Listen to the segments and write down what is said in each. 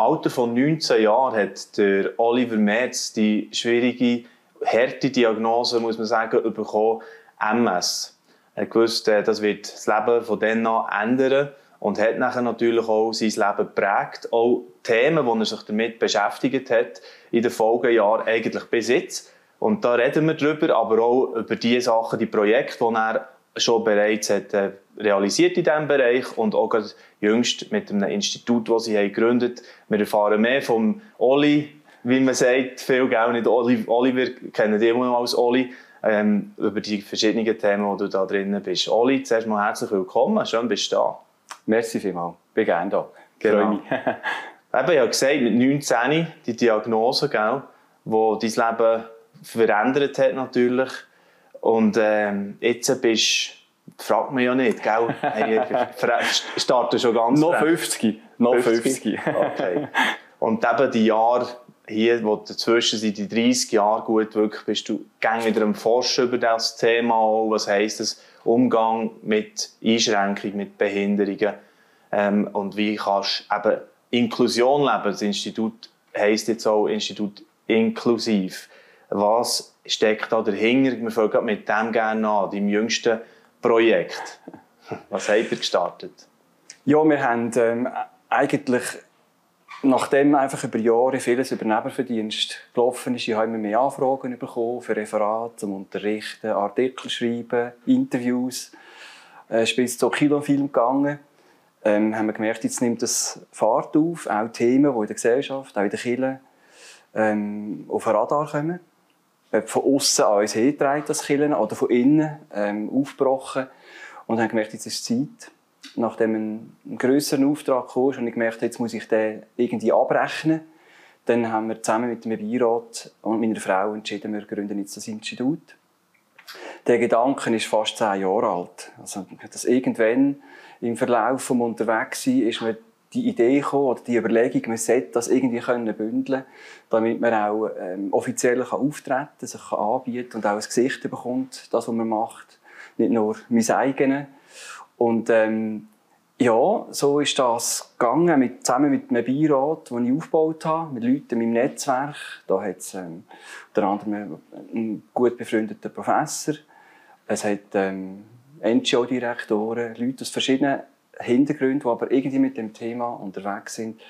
Alter von 19 Jahren hat der Oliver Merz die schwierige, harte Diagnose, muss man sagen, bekommen, MS. Er wusste, das wird das Leben von dann an ändern und hat nachher natürlich auch sein Leben geprägt. Auch Themen, die er sich damit beschäftigt hat, in den Folgejahren eigentlich bis jetzt. Und da reden wir drüber, aber auch über die Sachen, die Projekte, die er schon bereits hat, äh, realisiert in diesem Bereich und auch jüngst mit einem Institut, das sie haben gegründet Wir erfahren mehr vom Oli, wie man sagt, viel, gell? nicht Oliver, kennen die immer als Oli, ähm, über die verschiedenen Themen, die du da drin bist. Oli, zuerst mal herzlich willkommen, schön bist du da. Merci vielmals, bin gerne da. Genau. Eben, ich habe gesagt, mit 19 die Diagnose, gell, die dein Leben verändert hat natürlich. Und ähm, jetzt bist fragt man ja nicht, gell? Hey, starten schon ganz Noch 50. Noch 50. 50. Okay. Und eben die Jahre hier, wo dazwischen sind, die 30 Jahre gut, wirklich bist du gang wieder am Forschen über das Thema auch. Was heisst das? Umgang mit Einschränkungen, mit Behinderungen. Ähm, und wie kannst du eben Inklusion leben? Das Institut heisst jetzt auch Institut inklusiv. Was steckt da dahinter? Wir fangen mit dem gerne an, deinem jüngsten Projekt. Was habt ihr gestartet? Ja, wir haben ähm, eigentlich, nachdem einfach über Jahre vieles über Nebenverdienst gelaufen ist, ich habe immer mehr Anfragen bekommen für Referate, zum Unterrichten, Artikel schreiben, Interviews. Äh, ist bis zu Kinofilm gegangen. Ähm, haben wir gemerkt, jetzt nimmt das Fahrt auf, auch Themen, die in der Gesellschaft, auch in der Kirche ähm, auf den Radar kommen von außen an uns hergetragen, das Killen, oder von innen ähm, aufgebrochen. Und haben gemerkt, jetzt ist Zeit. Nachdem ein, ein grösseren Auftrag kam, und ich gemerkt, jetzt muss ich den irgendwie abrechnen. Dann haben wir zusammen mit dem Beirat und meiner Frau entschieden, wir gründen jetzt das Institut. Der Gedanke ist fast zehn Jahre alt. Also, das irgendwann im Verlauf des Unterwegssein ist mir die Idee gekommen, oder die Überlegung, man sollte das irgendwie können bündeln damit man auch ähm, offiziell kann auftreten kann, sich kann anbieten und auch ein Gesicht bekommt, das, was man macht. Nicht nur mein eigenes. Und ähm, ja, so ist das gegangen, mit, zusammen mit einem Beirat, den ich aufgebaut habe, mit Leuten in meinem Netzwerk. Da hat es ähm, unter anderem einen gut befreundeten Professor, es hat ähm, NGO-Direktoren, Leute aus verschiedenen Hintergründe, die aber irgendwie mit dem Thema unterwegs sind.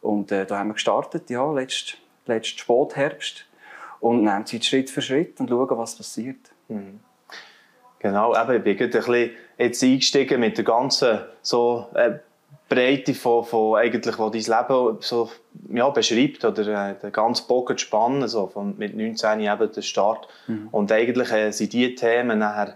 Und äh, da haben wir gestartet, ja, letzten letzt Spätherbst. Und nehmen sie Schritt für Schritt und schauen, was passiert. Mhm. Genau, eben, ich bin ein bisschen jetzt eingestiegen mit der ganzen so, äh, Breite von, von eigentlich, wo dein Leben so, ja, beschreibt oder äh, den ganzen Bogen spannen, so von, mit 19 eben der Start. Mhm. Und eigentlich äh, sind diese Themen nachher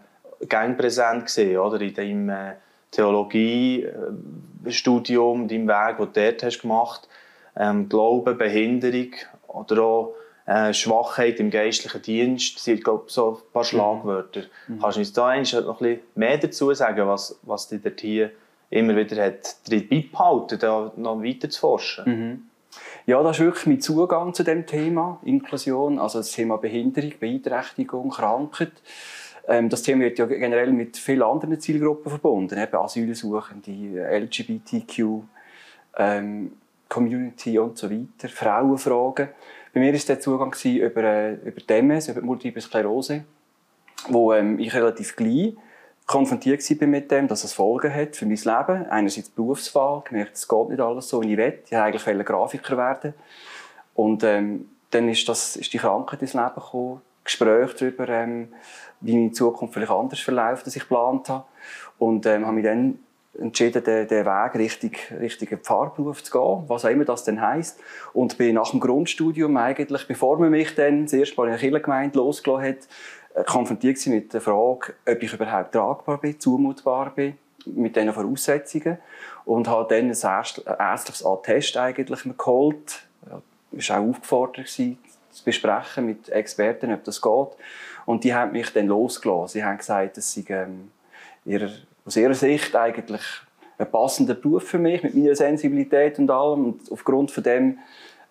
gang präsent gewesen, oder, in deinem äh, Theologiestudium, deinem Weg, den du dort hast gemacht ähm, Glauben, Behinderung oder auch äh, Schwachheit im geistlichen Dienst sind glaube so ein paar mhm. Schlagwörter. Mhm. Kannst du uns da noch ein bisschen mehr dazu sagen, was, was dich dort hier immer wieder hat beibehalten, da noch weiter zu forschen? Mhm. Ja, das ist wirklich mein Zugang zu dem Thema Inklusion, also das Thema Behinderung, Beeinträchtigung, Krankheit. Ähm, das Thema wird ja generell mit vielen anderen Zielgruppen verbunden, eben Asylsuchende, LGBTQ, ähm, Community und so weiter, Frauenfragen. Bei mir war der Zugang über, äh, über DMS, über Multiple Sklerose, wo ähm, ich relativ gleich konfrontiert war mit dem, dass es Folgen hat für mein Leben. Einerseits Berufswahl, gemerkt, es geht nicht alles so, wie ich will. Ich wollte eigentlich Grafiker werden. Und ähm, dann ist, das, ist die Krankheit ins Leben gekommen. Gespräche darüber, ähm, wie meine Zukunft vielleicht anders verläuft, als ich geplant habe. Und ähm, habe mich dann entschieden, den, den Weg richtig, richtigen Pfarrberuf zu gehen, was auch immer das denn heisst. Und bin nach dem Grundstudium eigentlich, bevor man mich dann das erste Mal in der Kirchengemeinde losgelassen hat, äh, konfrontiert mit der Frage, ob ich überhaupt tragbar bin, zumutbar bin, mit diesen Voraussetzungen. Und habe dann ein ärztliches Attest eigentlich geholt. Ich war auch aufgefordert, zu besprechen mit Experten, ob das geht. Und die haben mich dann losgelassen. Sie haben gesagt, dass sie ähm, ihrer aus ihrer Sicht eigentlich ein passender Beruf für mich, mit meiner Sensibilität und allem. Und aufgrund von dem,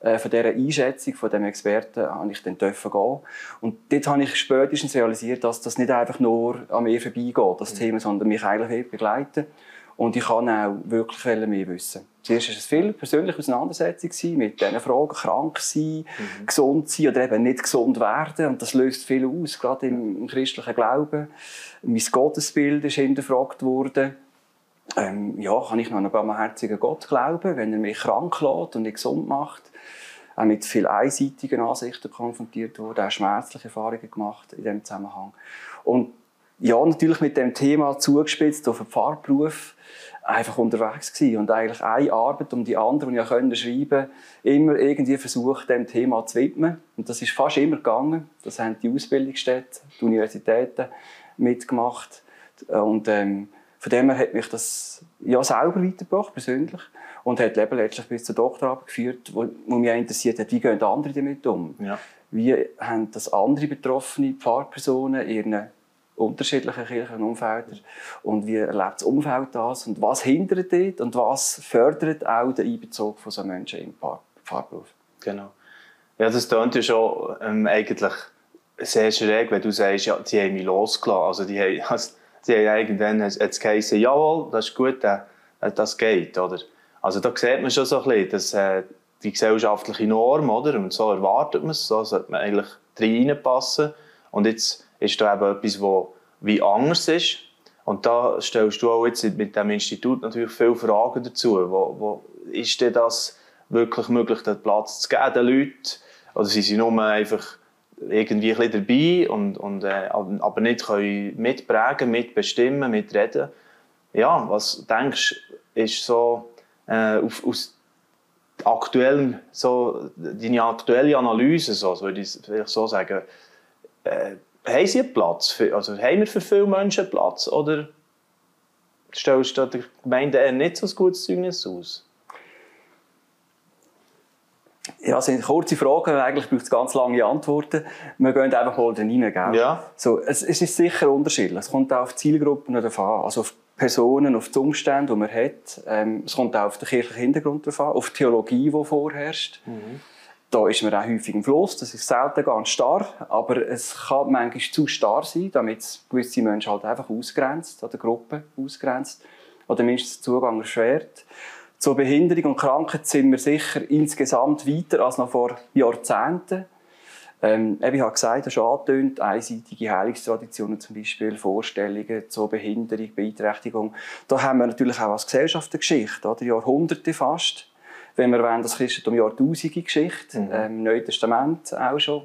äh, von dieser Einschätzung von dem Experten habe ich dann dürfen gehen. Und dort habe ich spätestens realisiert, dass das nicht einfach nur an mir vorbeigeht, das mhm. Thema, sondern mich eigentlich begleiten. Und ich kann auch wirklich mehr wissen. Zuerst war es viel persönliche Auseinandersetzung mit diesen Fragen, krank sein, mhm. gesund sein oder eben nicht gesund werden. Und das löst viel aus, gerade im, christlichen Glauben. Mein Gottesbild ist hinterfragt worden. Ähm, ja, kann ich noch an einen barmherzigen Gott glauben, wenn er mich krank lässt und nicht gesund macht? Auch mit viel einseitigen Ansichten konfrontiert wurde, auch schmerzliche Erfahrungen gemacht in diesem Zusammenhang. Und ja, natürlich mit dem Thema zugespitzt auf den Pfarrberuf einfach unterwegs gewesen und eigentlich eine Arbeit um die andere, die ich schreiben konnte, immer irgendwie versucht, dem Thema zu widmen. Und das ist fast immer gegangen. Das haben die Ausbildungsstätten, die Universitäten mitgemacht. Und ähm, von dem her hat mich das ja selber weitergebracht, persönlich. Und hat Leben letztlich bis zur Doktorarbeit geführt, wo, wo mich interessiert hat, wie gehen andere damit um? Ja. Wie haben das andere betroffene Pfarrpersonen ihren unterschiedlichen kirchlichen Umfeldern und wie erlebt das Umfeld das und was hindert dort und was fördert auch den Einbezug von so Menschen im Pfarrberuf. Genau. Ja, das klingt ja schon ähm, eigentlich sehr schräg, wenn du sagst, ja, die haben mich losgelassen. Also die haben, also, die haben irgendwann jetzt geheißen, jawohl, das ist gut, äh, das geht, oder? Also da sieht man schon so ein bisschen, dass äh, die gesellschaftliche Norm, oder? Und so erwartet man es, so sollte man eigentlich reinpassen. Und jetzt ist da eben etwas, das wie anders ist. Und da stellst du auch jetzt mit dem Institut natürlich viele Fragen dazu. Wo, wo ist denn das wirklich möglich, den Platz zu geben den Leuten? Oder sind sie nur einfach irgendwie ein dabei und, und äh, aber nicht können mitprägen, mitbestimmen, mitreden? Ja, was denkst du, ist so äh, auf, aus aktuellem, so, deine aktuelle Analyse, so, würde ich vielleicht so sagen, äh, haben sie einen Platz? Für, also haben wir für viele Menschen Platz? Oder stellst du der Gemeinde eher nicht so ein gutes Zeugnis aus? Ja, das sind kurze Fragen, eigentlich braucht es ganz lange Antworten. Wir gehen einfach mal da rein. Gell? Ja. So, es, es, ist sicher unterschiedlich. Es kommt auch auf Zielgruppen darauf an. Also auf Personen, auf die Umstände, die man hat. Ähm, es kommt auch auf den kirchlichen Hintergrund darauf an, auf die Theologie, die vorherrscht. Mhm. Da ist man auch häufig im Fluss, das ist selten ganz starr, aber es kann manchmal zu starr sein, damit gewisse Menschen halt einfach ausgrenzt, oder Gruppen ausgrenzt, oder mindestens Zugang erschwert. Zur Behinderung und Krankheit sind wir sicher insgesamt weiter als noch vor Jahrzehnten. Ähm, ich habe gesagt, das schon angetönt, einseitige Heilungstraditionen zum Beispiel, Vorstellungen zur Behinderung, Beeinträchtigung. Da haben wir natürlich auch als Gesellschaft eine Geschichte, oder? Jahrhunderte fast wenn wir wollen, das Christentum Jahrtausende Geschichte, mhm. ähm, im Neuen Testament auch schon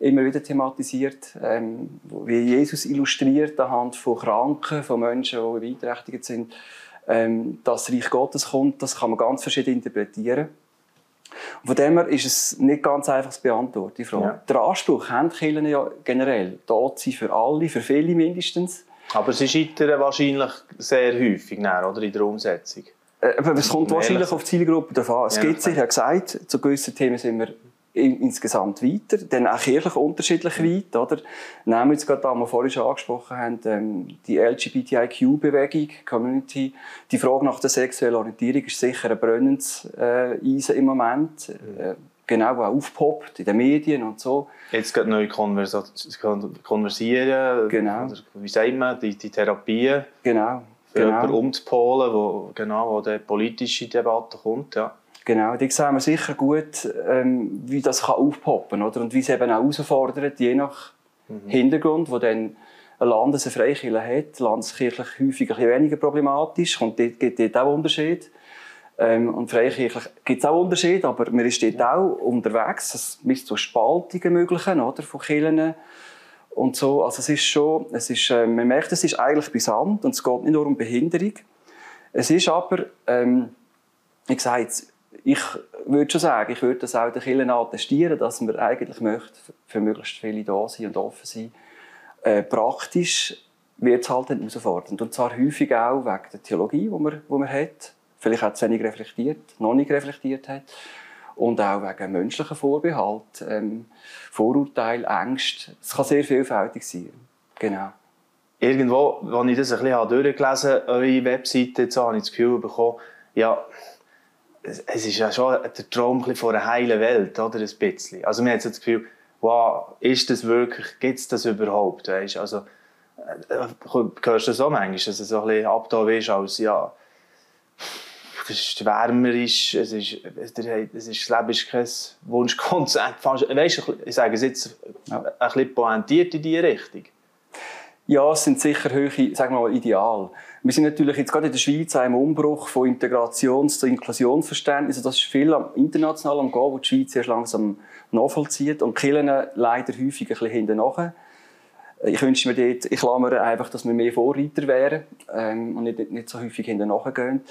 immer wieder thematisiert, ähm, wie Jesus illustriert anhand von Kranken, von Menschen, die beeinträchtigt sind, ähm, dass das Reich Gottes kommt, das kann man ganz verschieden interpretieren. Und von dem her ist es nicht ganz einfach zu beantworten, die Frage. Ja. Der Anspruch haben die Kirchen ja generell, dort sind für alle, für viele mindestens. Aber sie scheitern wahrscheinlich sehr häufig, oder, in der Umsetzung. Äh, es kommt wahrscheinlich auf die Zielgruppe darauf an. Es ja, gibt sich, ja gesagt, zu gewissen Themen sind wir insgesamt weiter, dann auch kirchlich unterschiedlich weit, oder? Nehmen wir jetzt gerade da, was wir vorhin schon angesprochen haben, ähm, die LGBTIQ-Bewegung, Community, die Frage nach der sexuellen Orientierung ist sicher ein brennendes äh, Eisen im Moment, äh, genau, auch aufpoppt in den Medien und so. Jetzt gerade neu konversieren, genau. Oder, wie sagt man, die, die Therapien. Genau genau. jemanden umzupolen, wo, genau, wo die politische Debatte kommt. Ja. Genau, die sehen wir sicher gut, ähm, wie das kann aufpoppen kann und wie es eben auch herausfordert, je nach mhm. Hintergrund, wo dann ein Landes- eine Freikirche hat, landeskirchlich häufig ein weniger problematisch, und dort gibt es auch Unterschied. Ähm, und freikirchlich gibt es auch Unterschiede, aber man ist dort ja. auch unterwegs, es bis zu Spaltungen möglichen, oder, von Kirchen und so. Also es ist schon, es ist, äh, man merkt, es ist eigentlich brisant und es geht nicht nur um Behinderung. Es ist aber, ähm, ich sage ich würde schon sagen, ich würde das auch den Kirchen attestieren, dass man eigentlich möchte für möglichst viele da sein und offen sein. Äh, praktisch wird es halt herausfordernd. Und zwar häufig auch wegen der Theologie, die man, die man hat. Vielleicht auch zu wenig reflektiert, noch nicht reflektiert hat und auch wegen menschlichen Vorbehalt, ähm, Vorurteil, Ängste. Es kann sehr vielfältig sein. Genau. Irgendwo, als ich das ein bisschen durchgelesen habe, eure Webseite, jetzt habe ich das Gefühl bekommen, ja, es ist ja schon der Traum von einer heilen Welt, oder? Ein bisschen. Also, man hat das Gefühl, wow, ist das wirklich, gibt es das überhaupt? Weißt? Also, äh, hörst du das auch manchmal, dass du so ein bisschen abgetan wirst als, ja, ist wärmer, ist, es ist, es ist, das Leben ist kein Wunschkonzert. Weißt du, ich sage es jetzt ein bisschen pointiert in diese Richtung. Ja, es sind sicher hohe, sagen wir mal, Ideal. Wir sind natürlich jetzt gerade in der Schweiz im Umbruch von Integrations- zu Inklusionsverständnis. Also das ist viel international am Gehen, wo die Schweiz erst langsam nachvollzieht und die leider häufig ein bisschen hinten. Ich wünsche mir dort, ich klammere einfach, dass wir mehr Vorreiter wären ähm, und nicht, nicht so häufig hinten nachgehen.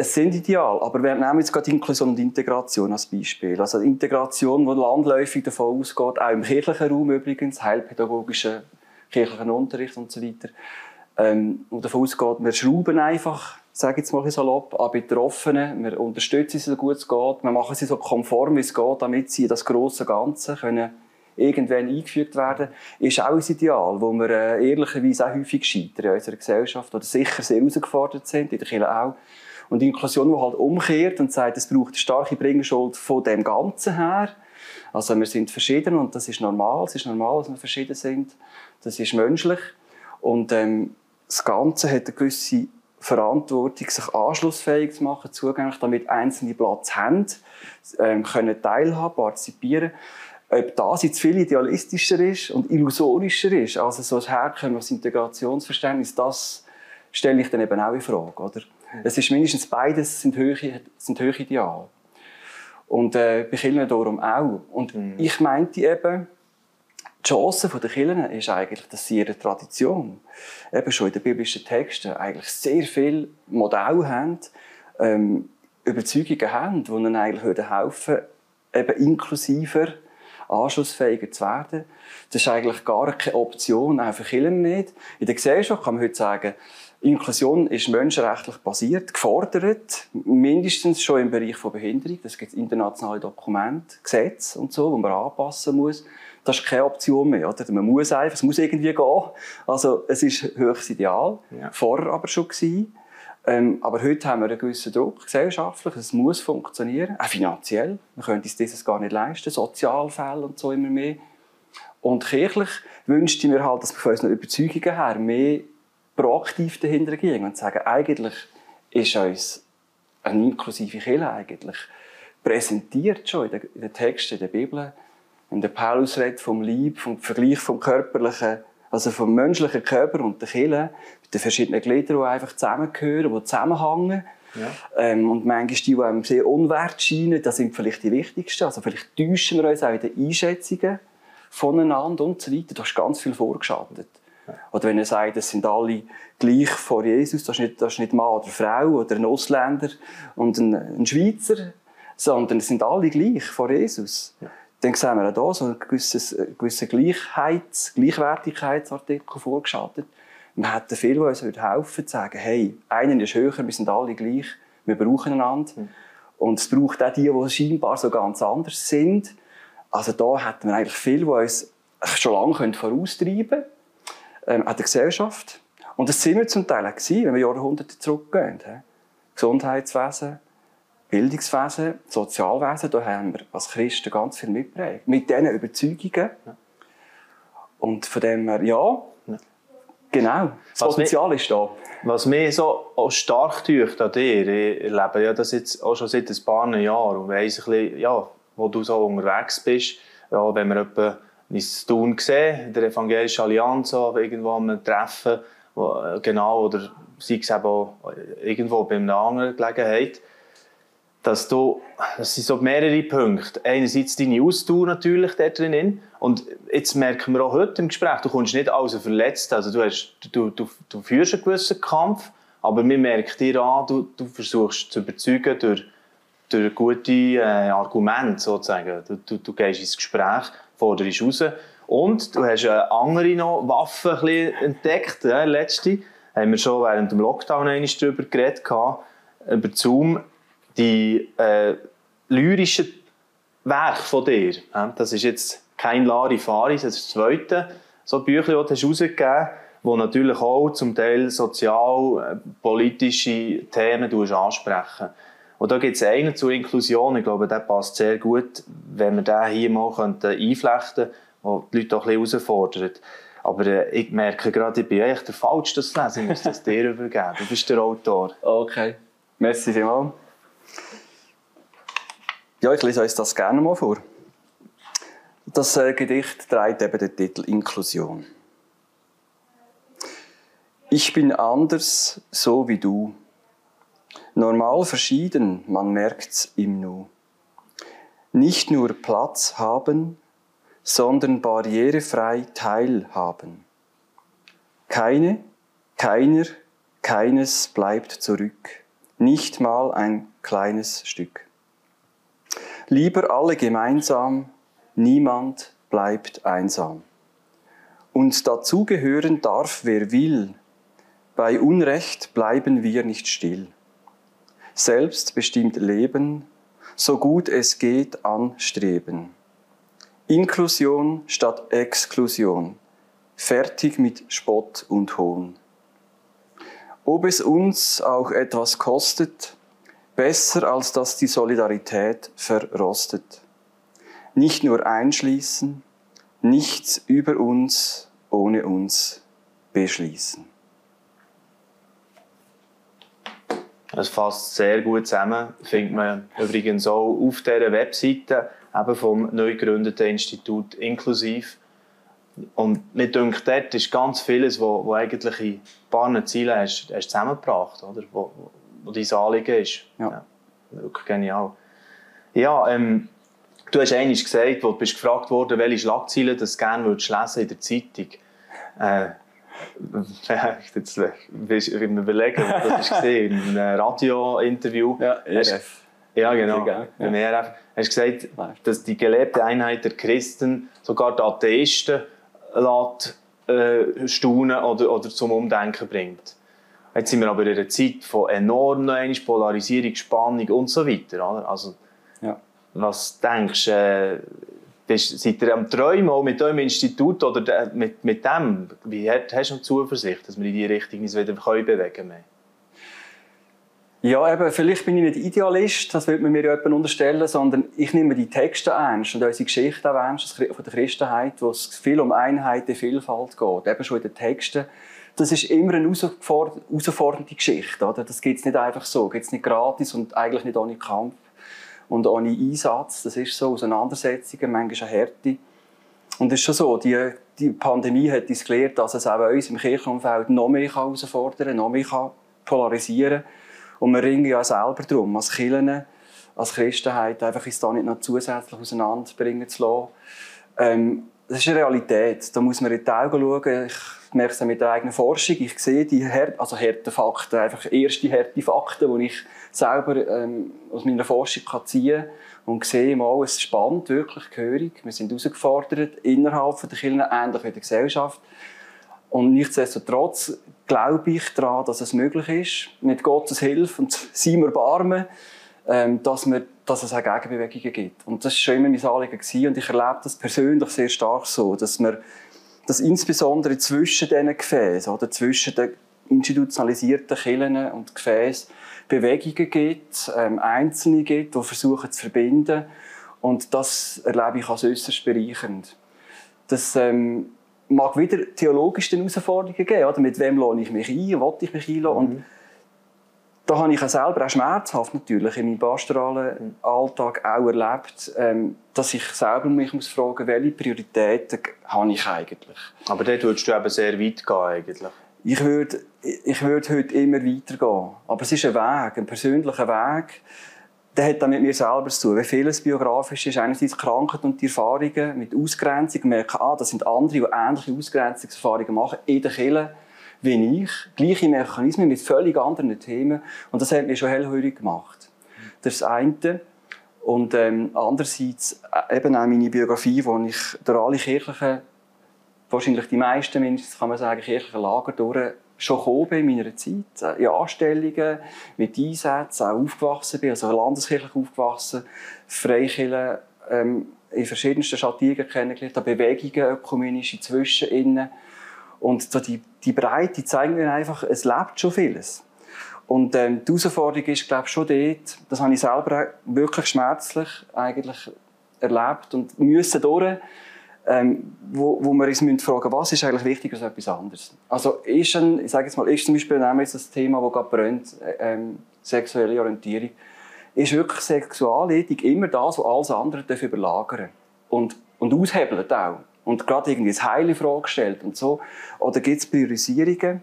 Es sind ideal, aber wir nehmen jetzt gerade Inklusion und Integration als Beispiel. Also Integration, die landläufig davon ausgeht, auch im kirchlichen Raum übrigens, heilpädagogischer kirchlichen Unterricht und so weiter, ähm, und davon ausgeht, wir schrauben einfach, sage ich jetzt mal salopp, an Betroffenen, wir unterstützen sie so gut es geht, wir machen sie so konform wie es geht, damit sie das große Ganze können irgendwann eingefügt werden, ist auch ein Ideal, wo wir äh, ehrlicherweise auch häufig scheitern in unserer Gesellschaft oder sicher sehr herausgefordert sind, in der Kirche auch. Und die Inklusion, die halt umkehrt und sagt, es braucht eine starke Bringschuld von dem Ganzen her. Also wir sind verschieden und das ist normal, es ist normal, dass wir verschieden sind. Das ist menschlich. Und ähm, das Ganze hat eine gewisse Verantwortung, sich anschlussfähig zu machen, zugänglich, damit Einzelne Platz haben, ähm, können teilhaben, partizipieren ob das jetzt viel idealistischer ist und illusorischer ist, also so ein herkömmliches Integrationsverständnis, das stelle ich dann eben auch in Frage. Oder? Es ist mindestens beides sind hohe, sind hohe Ideale. Und äh, bei Kirchen darum auch. Und mhm. ich meinte eben, die Chance der Kirchen ist eigentlich, dass sie ihre Tradition, eben schon in den biblischen Texten, eigentlich sehr viel Modelle haben, ähm, Überzeugungen haben, die ihnen eigentlich helfen eben inklusiver anschlussfähiger zu werden. Das ist eigentlich gar keine Option, auch für Kirchen nicht. In der Gesellschaft kann man heute sagen, Inklusion ist menschenrechtlich basiert, gefordert, mindestens schon im Bereich von Behinderung. Das gibt internationale Dokumente, Gesetze und so, die man anpassen muss. Das ist keine Option mehr. Oder? Man muss einfach, es muss irgendwie gehen. Also es ist höchst ideal. Ja. Vorher aber schon gewesen. Ähm, aber heute haben wir einen gewissen Druck, gesellschaftlich. Es muss funktionieren, auch finanziell. Wir können uns dieses gar nicht leisten, Sozialfälle und so immer mehr. Und kirchlich wünschte ich mir halt, dass wir von unseren Überzeugungen her mehr proaktiv dahinter gehen und sagen, eigentlich ist uns eine inklusive Kirche eigentlich präsentiert schon in den, in den Texten der Bibel. Wenn der Paulus redet vom Lieb, vom Vergleich vom körperlichen, also vom menschlichen Körper und der Kirche, mit den verschiedenen Gliedern, die einfach zusammengehören, die zusammenhängen. Ja. Ähm, und manchmal die, die einem sehr unwert scheinen, das sind vielleicht die wichtigsten. Also vielleicht täuschen wir uns auch in den Einschätzungen voneinander und so weiter. Da ist ganz viel vorgeschaltet. Oder wenn er sagt, es sind alle gleich vor Jesus, das ist nicht, das ist nicht Mann oder Frau oder ein Ausländer und ein, ein Schweizer, sondern es sind alle gleich vor Jesus. Ja. Dann sehen wir auch hier so einen gewissen, gewissen Gleichheits-, Gleichwertigkeitsartikel vorgeschaltet. Wir hätten viele, die uns helfen zu sagen, hey, einer ist höher, wir sind alle gleich, wir brauchen einander. Mhm. Und es braucht auch die, die scheinbar so ganz anders sind. Also da hätten wir eigentlich viele, die uns schon lange voraustreiben können ähm, an der Gesellschaft. Und das sind wir zum Teil auch gewesen, wenn wir Jahrhunderte zurückgehen. He? Gesundheitswesen, Bildungswesen, Sozialwesen, da haben wir als Christen ganz viel mitgeprägt. Mit diesen Überzeugungen. Und von dem her, ja, genau, das was Potenzial ist da. Was mich so auch stark tut an dir, ich erlebe ja das jetzt auch schon seit ein paar Jahren und weiss ein bisschen, ja, wo du so unterwegs bist, ja, wenn wir etwa ins Tun gesehen, in der Evangelischen Allianz, irgendwo am Treffen, wo, äh, genau, oder sei es eben auch irgendwo bei einer anderen Gelegenheit, dass du, das sind so mehrere Punkte. Einerseits deine Ausdauer natürlich da drin. Und jetzt merken wir auch heute im Gespräch, du kommst nicht als verletzt. Also du, hast, du, du, du führst einen gewissen Kampf, aber wir merken dir an, du, du versuchst zu überzeugen durch, durch gute äh, Argumente sozusagen. Du, du, du gehst ins Gespräch forderst raus. Und du hast eine andere noch Waffe entdeckt. Ja, letzte haben wir schon während dem Lockdown darüber geredet, über Zoom, die äh, lyrischen Werke von dir. Ja, das ist jetzt kein Larifari, das ist das zweite so Büchlein, das du herausgegeben wo natürlich auch zum Teil sozial-politische äh, Themen ansprechen. Und da gibt es einen zur Inklusion, ich glaube, der passt sehr gut, wenn wir den hier mal einflechten könnten, die die Leute auch ein bisschen herausfordert. Aber äh, ich merke gerade, ich bin echt der Falsche, das zu lesen. Ich muss das dir übergeben. Du bist der Autor. Okay. Merci vielmals. Ja, ich lese euch das gerne mal vor. Das äh, Gedicht trägt eben den Titel Inklusion. Ich bin anders, so wie du. Normal verschieden, man merkt's im Nu. Nicht nur Platz haben, sondern barrierefrei teilhaben. Keine, keiner, keines bleibt zurück, nicht mal ein kleines Stück. Lieber alle gemeinsam, niemand bleibt einsam. Und dazugehören darf, wer will, bei Unrecht bleiben wir nicht still. Selbstbestimmt leben, so gut es geht anstreben. Inklusion statt Exklusion. Fertig mit Spott und Hohn. Ob es uns auch etwas kostet, besser als dass die Solidarität verrostet. Nicht nur einschließen, nichts über uns ohne uns beschließen. Das fasst sehr gut zusammen, findet man übrigens auch auf dieser Webseite eben vom neu gegründeten Institut inklusiv. Und mir denkt, dort ist ganz vieles, wo, wo eigentlich in ein paar Zielen hast, hast zusammengebracht, oder? Wo, wo dein Anliegen ist. Ja. ja. Wirklich genial. Ja, ähm, du hast einmal gesagt, wo du bist gefragt worden, welche Schlagzeilen du gerne würdest lesen in der Zeitung. Äh, jetzt willst du mir überlegen, das war in einem Radio-Interview. Ja, ERF. Ja, genau. Ja. Beim ERF hast du gesagt, dass die gelebte Einheit der Christen sogar die Atheisten lässt, äh, staunen oder, oder zum Umdenken bringt. Jetzt sind wir aber in einer Zeit von enormer Polarisierung, Spannung und so weiter. Oder? Also, ja. Was denkst du, äh, bist, seid ihr am Träumen auch mit eurem Institut oder mit, mit dem? Wie hast du Zuversicht, dass wir in diese Richtung uns wieder bewegen können? Ja, eben, vielleicht bin ich nicht Idealist, das würde man mir ja unterstellen, sondern ich nehme die Texte ernst und unsere Geschichte auch ernst von der Christenheit, wo es viel um Einheit und Vielfalt geht. Eben schon in den Texten. Das ist immer eine herausfordernde Geschichte. Oder? Das gibt es nicht einfach so, gibt es nicht gratis und eigentlich nicht ohne Kampf und ohne Einsatz. Das ist so, Auseinandersetzungen, manchmal eine Härte. Und es ist schon so, die, die Pandemie hat uns gelehrt, dass es auch uns im Kirchenumfeld noch mehr herausfordern kann, noch mehr polarisieren kann. Und wir ringen ja selber darum, als Kirchen, als Christenheit, einfach uns da nicht noch zusätzlich auseinanderbringen zu lassen. Ähm, das ist eine Realität. Da muss man in die Augen schauen. Ich merke es mit der eigenen Forschung. Ich sehe die Her also harte Fakten, einfach erste harte Fakten, die ich selber ähm, aus meiner Forschung kann ziehen kann und sehe mal, es spannend, wirklich gehörig. Wir sind herausgefordert innerhalb der Kirche, ähnlich wie der Gesellschaft. Und nichtsdestotrotz glaube ich daran, dass es möglich ist, mit Gottes Hilfe und seinem Erbarmen, ähm, dass, wir, dass es auch Gegenbewegungen gibt. Und das war schon immer mein Anliegen. Gewesen. Und ich erlebe das persönlich sehr stark so, dass wir dass insbesondere zwischen diesen Gefäßen oder zwischen den institutionalisierten Kirchen und Gefäßen Bewegungen gibt, ähm, Einzelne gibt, die versuchen zu verbinden. Und das erlebe ich als äußerst bereichernd. Das ähm, mag wieder theologische Herausforderungen geben. Oder? Mit wem lohne ich mich ein? Wollte ich mich einladen? Mhm. Da habe ich auch selber auch schmerzhaft natürlich in meinem pastoralen Alltag auch erlebt, ähm, dass ich selber mich muss fragen, welche Prioritäten habe ich eigentlich? Aber dort würdest du eben sehr weit gehen eigentlich. Ich würde, ich würde heute immer weitergehen. Aber es ist ein Weg, ein persönlicher Weg, der hat dann mit mir selber zu tun. Wie vieles biografisch ist, einerseits die Krankheit und die Erfahrungen mit Ausgrenzung. Ich merke, ah, das sind andere, die ähnliche Ausgrenzungserfahrungen machen in der Kirche wie ich. Gleiche Mechanismen mit völlig anderen Themen. Und das hat mir schon hellhörig gemacht. Das ist das eine. Und ähm, andererseits äh, eben auch meine Biografie, wo ich durch alle kirchlichen, wahrscheinlich die meisten mindestens, kann man sagen, kirchlichen Lager durch schon gekommen bin in meiner Zeit, äh, in Anstellungen, mit Einsätzen, auch aufgewachsen bin, also landeskirchlich aufgewachsen, Freikirchen ähm, in verschiedensten Schattierungen kennengelernt, Bewegungen, ökumenische Zwischeninnen. Und so die, die Breite zeigt mir einfach, es lebt schon vieles. Und ähm, die Herausforderung ist, glaube ich, schon dort, das habe ich selber wirklich schmerzlich eigentlich erlebt und müssen durch, ähm, wo, wo wir uns müssen fragen was ist eigentlich wichtiger als etwas anderes. Also ist, ein, ich sage jetzt mal, ist zum Beispiel jetzt das Thema, das gerade brennt, äh, ähm, sexuelle Orientierung, ist wirklich Sexualethik immer das, was alles andere überlagern und, und aushebelt auch. Und gerade irgendwie das Heile Frage stellt und so. Oder gibt es Priorisierungen,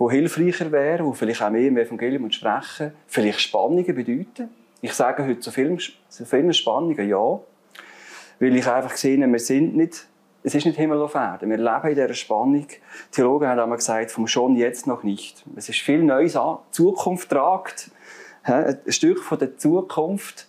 die hilfreicher wären, die vielleicht auch mehr im Evangelium sprechen, vielleicht Spannungen bedeuten? Ich sage heute zu vielen, zu vielen Spannungen ja, weil ich einfach sehe, wir sind nicht, es ist nicht Himmel auf Erden. Wir leben in dieser Spannung. Theologen haben einmal gesagt, vom schon jetzt noch nicht. Es ist viel Neues an. Die Zukunft tragt, ein Stück von der Zukunft,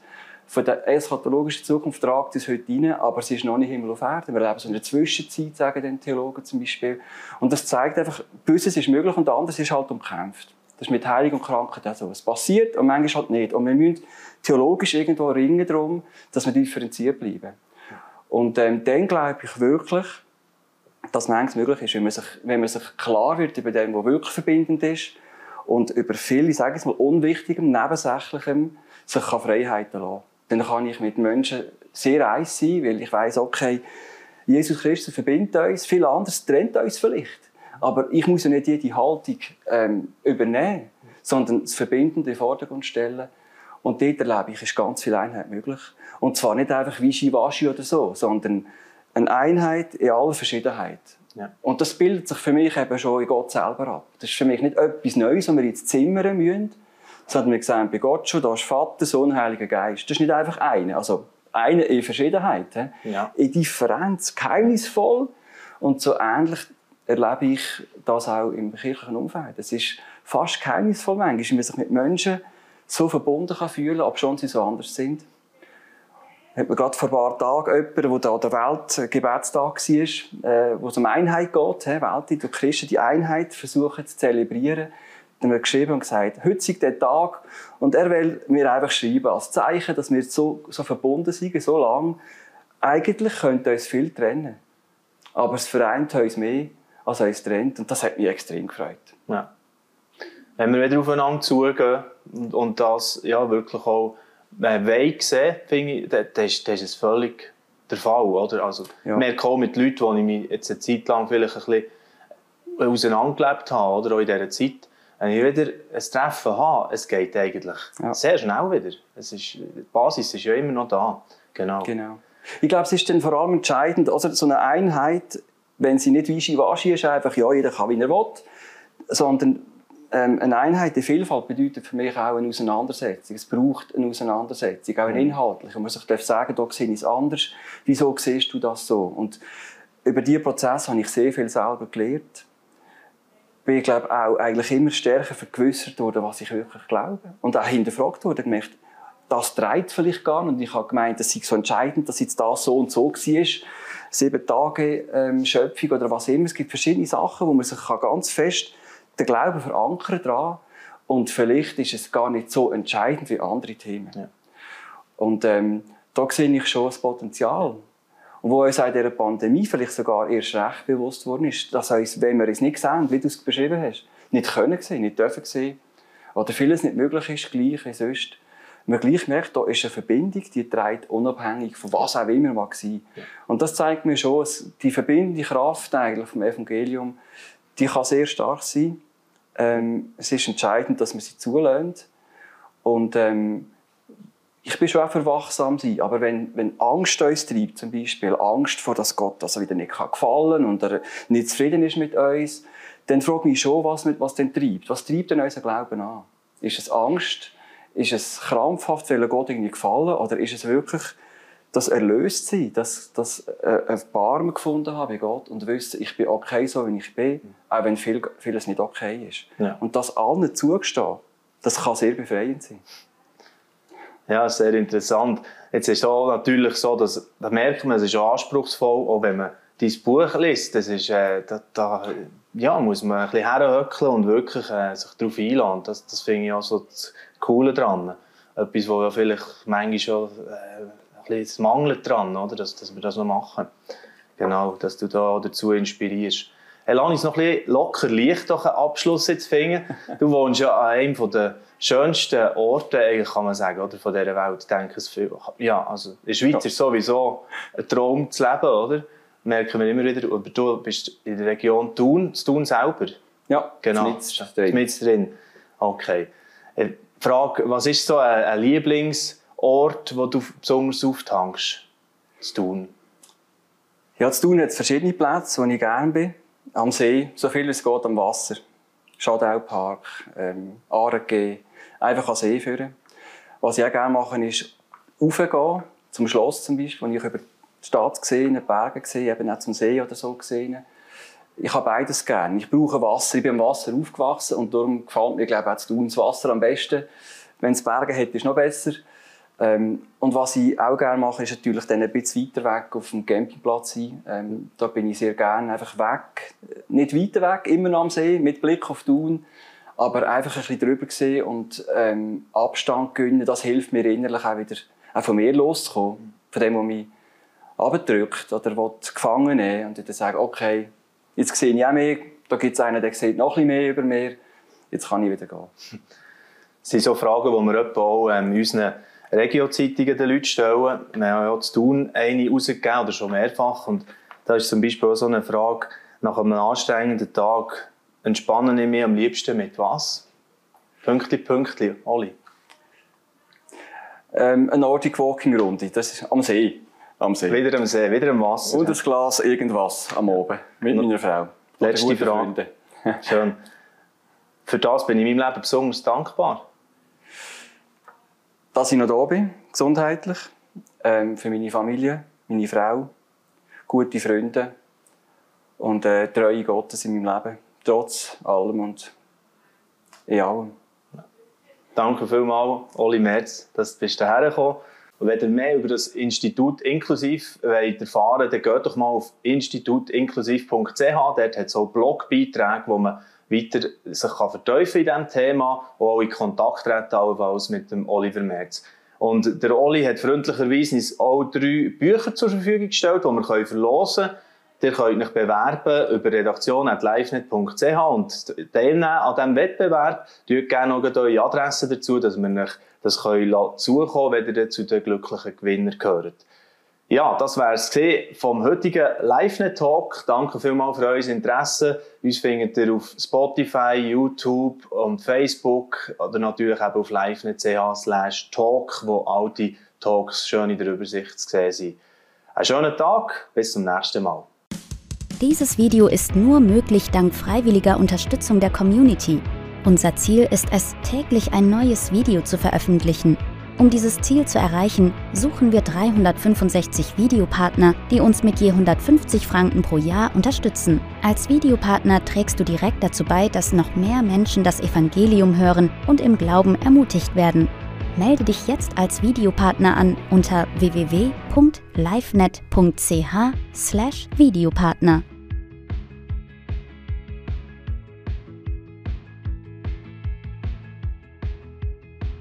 von der eschatologischen Zukunft tragt es heute rein, aber es ist noch nicht Himmel auf Erden. Wir leben so in der Zwischenzeit, sagen den Theologen zum Beispiel. Und das zeigt einfach, Böses ist möglich und anderes ist halt umkämpft. Das ist mit Heilung und Krankheit auch so. Es passiert und manchmal halt nicht. Und wir müssen theologisch irgendwo ringen darum, dass wir differenziert bleiben. Und ähm, dann glaube ich wirklich, dass manchmal möglich ist, wenn man sich, wenn man sich klar wird über dem, was wirklich verbindend ist und über viel, ich sage es mal, unwichtigem, nebensächlichem sich kann Freiheiten lassen dann kann ich mit Menschen sehr eins sein, weil ich weiß, okay, Jesus Christus verbindet uns, viel anderes trennt uns vielleicht. Aber ich muss ja nicht jede Haltung ähm, übernehmen, sondern das Verbindende in den Vordergrund stellen. Und dort erlebe ich, ist ganz viel Einheit möglich. Und zwar nicht einfach Wischiwaschi oder so, sondern eine Einheit in aller Verschiedenheit. Ja. Und das bildet sich für mich eben schon in Gott selber ab. Das ist für mich nicht etwas Neues, was wir jetzt zimmern müssen, sondern wir sehen bei Gott schon, da ist Vater, Sohn, Heiliger Geist. Das ist nicht einfach eine, also eine in Verschiedenheit, ja. in Differenz, geheimnisvoll. Und so ähnlich erlebe ich das auch im kirchlichen Umfeld. Es ist fast geheimnisvoll manchmal, wie man sich mit Menschen so verbunden kann fühlen kann, obwohl sie so anders sind. Hat man gerade vor ein paar Tagen jemanden, der da der Welt Gebetstag war, äh, wo es um Einheit geht, weltweit, wo Christen die Einheit versuchen zu zelebrieren dann haben wir geschrieben und gesagt, heute ist der Tag und er will mir einfach schreiben, als Zeichen, dass wir so, so verbunden sind, so lange. Eigentlich könnte uns viel trennen. Aber es vereint uns mehr, als uns trennt. Und das hat mich extrem gefreut. Ja. Wenn wir wieder aufeinander zugehen und, und das ja, wirklich auch äh, Weg sehen, finde ich, das, das, das ist völlig der Fall. Oder? Also, ja. Ich merke auch mit Leuten, die ich mich jetzt eine Zeit lang vielleicht ein bisschen auseinandergelebt habe, oder auch in dieser Zeit, wenn ich wieder ein Treffen habe, es geht eigentlich ja. sehr schnell wieder. Es ist, die Basis ist ja immer noch da. Genau. genau. Ich glaube, es ist dann vor allem entscheidend, also so eine Einheit, wenn sie nicht wischiwaschi ist, einfach, ja, jeder kann, wie er will, sondern ähm, eine Einheit in Vielfalt bedeutet für mich auch eine Auseinandersetzung. Es braucht eine Auseinandersetzung, auch eine mhm. inhaltliche. Man sich darf sagen, da sehe ich es anders. Wieso siehst du das so? Und über diesen Prozess habe ich sehr viel selber gelernt bin ich glaube auch eigentlich immer stärker vergewissert worden, was ich wirklich glaube. Und auch hinterfragt worden, gemerkt, das treibt vielleicht gar nicht. Und ich habe gemeint, das sei so entscheidend, dass jetzt das so und so war. Sieben Tage ähm, Schöpfung oder was immer. Es gibt verschiedene Sachen, wo man sich ganz fest den Glauben verankern dran. Und vielleicht ist es gar nicht so entscheidend wie andere Themen. Ja. Und ähm, da sehe ich schon das Potenzial. Und wo uns auch in dieser Pandemie vielleicht sogar erst recht bewusst worden ist, dass uns, wenn wir es nicht sehen, wie du es beschrieben hast, nicht können sehen, nicht dürfen sehen, oder vieles nicht möglich ist, gleich wie sonst, man gleich merkt, da ist eine Verbindung, die trägt unabhängig von was auch immer mag sein. Und das zeigt mir schon, die verbindende Kraft eigentlich vom Evangelium, die kann sehr stark sein. Ähm, es ist entscheidend, dass man sie zulässt. Und ähm, ich bin schon auch für wachsam sein, aber wenn, wenn Angst uns treibt, zum Beispiel Angst vor, dass Gott also wieder nicht gefallen kann und er nicht zufrieden ist mit uns, dann frage ich mich schon, was, mit, was denn treibt. Was treibt denn unser Glauben an? Ist es Angst? Ist es krampfhaft, weil Gott irgendwie gefallen? Oder ist es wirklich das erlöst sein, dass, dass äh, ein Barm gefunden habe bei Gott und wissen, ich bin okay, so wie ich bin, auch wenn viel, vieles nicht okay ist. Ja. Und das allen zugestehen, das kann sehr befreiend sein. Ja, sehr interessant. Jetzt ist es auch natürlich so, dass, da merkt man, es ist anspruchsvoll, auch wenn man dein Buch liest, das ist, äh, da, da ja, muss man ein bisschen herhöckeln und wirklich äh, sich darauf einladen. Das, das finde ich auch so das Coole dran. Etwas, wo ja vielleicht manchmal schon äh, ein bisschen mangelt dran, oder? Dass, dass wir das noch machen. Genau, dass du da dazu inspirierst. Hey, lass uns noch ein bisschen locker leicht einen Abschluss jetzt finden. Du wohnst ja an einem der schönsten Orte, eigentlich kann man sagen, oder, von dieser Welt. Ich denke, es ja, also in der Schweiz ja. ist sowieso ein Traum zu leben, oder? merken wir immer wieder, aber du bist in der Region Thun, Thun selber. Ja, genau. Mit drin. drin. Okay. Äh, Frage, was ist so ein, ein Lieblingsort, wo du besonders auftankst? Zu Thun? Ja, zu Thun hat es verschiedene Plätze, wo ich gerne bin. Am See, so viel es geht am Wasser. Schadau-Park, ähm, Aarengeh, einfach an See führen. Was ich auch gerne mache, ist raufgehen, zum Schloss zum Beispiel, wo ich über die Stadt gesehen, Berge gesehen, eben auch zum See oder so gesehen. Ich habe beides gerne. Ich brauche Wasser. Ich bin am Wasser aufgewachsen und darum gefällt mir, glaube ich, auch das Wasser am besten. Wenn es Berge hat, ist es noch besser. Ähm, und was ich auch gerne mache, ist natürlich dann ein bisschen weiter weg auf dem Campingplatz sein. Ähm, da bin ich sehr gerne einfach weg. Nicht weiter weg, immer noch am See, mit Blick auf Thun. Aber einfach ein bisschen drüber sehen und ähm, Abstand gewinnen, das hilft mir innerlich auch wieder auch von mir loszukommen. Von dem, was mich abdrückt oder gefangen nehmen und dann sagen, okay, jetzt sehe ich auch mehr, da gibt es einen, der sieht noch ein mehr über mir, jetzt kann ich wieder gehen. Das sind so Fragen, die wir auch ähm, in unseren Regio-Zeitungen den Leuten stellen. Wir haben ja zu tun eine rausgegeben oder schon mehrfach und da ist zum Beispiel auch so eine Frage, nach einem anstrengenden Tag entspannen ich mich am liebsten mit was? Pünktli, Pünktli, Oli. Ähm, eine Nordic Walking Runde, das ist am See. Am See. Wieder am See, wieder am Wasser. Und ein Glas irgendwas am Oben mit meiner Frau. Letzte Frage. Schön. Für das bin ich in meinem Leben besonders dankbar. Dass ich noch da bin, gesundheitlich. Ähm, für meine Familie, meine Frau, gute Freunde und äh, Treue Gottes in meinem Leben. Trotz allem und in allem. Danke vielmals, Oli Merz, dass du hierher gekommen bist. Wenn ihr mehr über das Institut inklusiv wollt erfahren dann geht doch mal auf institutinklusiv.ch. Dort hat es auch Blogbeiträge, wo man weiter sich kann vertiefen in diesem Thema und auch in Kontakt treten mit dem Oliver Merz. Und der Oli hat freundlicherweise uns auch drei Bücher zur Verfügung gestellt, die wir verlosen können. Ihr könnt euch bewerben über redaktion.livenet.ch und teilnehmen an diesem Wettbewerb. Tut gerne auch eure Adresse dazu, dass wir euch das können zukommen wenn ihr zu den glücklichen Gewinnern gehört. Ja, das wäre es vom heutigen LiveNet Talk. Danke vielmals für euer Interesse. Uns findet ihr auf Spotify, YouTube und Facebook oder natürlich auch auf livenet.ch talk, wo all die Talks schön in der Übersicht zu sehen sind. Einen schönen Tag, bis zum nächsten Mal. Dieses Video ist nur möglich dank freiwilliger Unterstützung der Community. Unser Ziel ist es, täglich ein neues Video zu veröffentlichen. Um dieses Ziel zu erreichen, suchen wir 365 Videopartner, die uns mit je 150 Franken pro Jahr unterstützen. Als Videopartner trägst du direkt dazu bei, dass noch mehr Menschen das Evangelium hören und im Glauben ermutigt werden. Melde dich jetzt als Videopartner an unter www.livenet.ch/videopartner.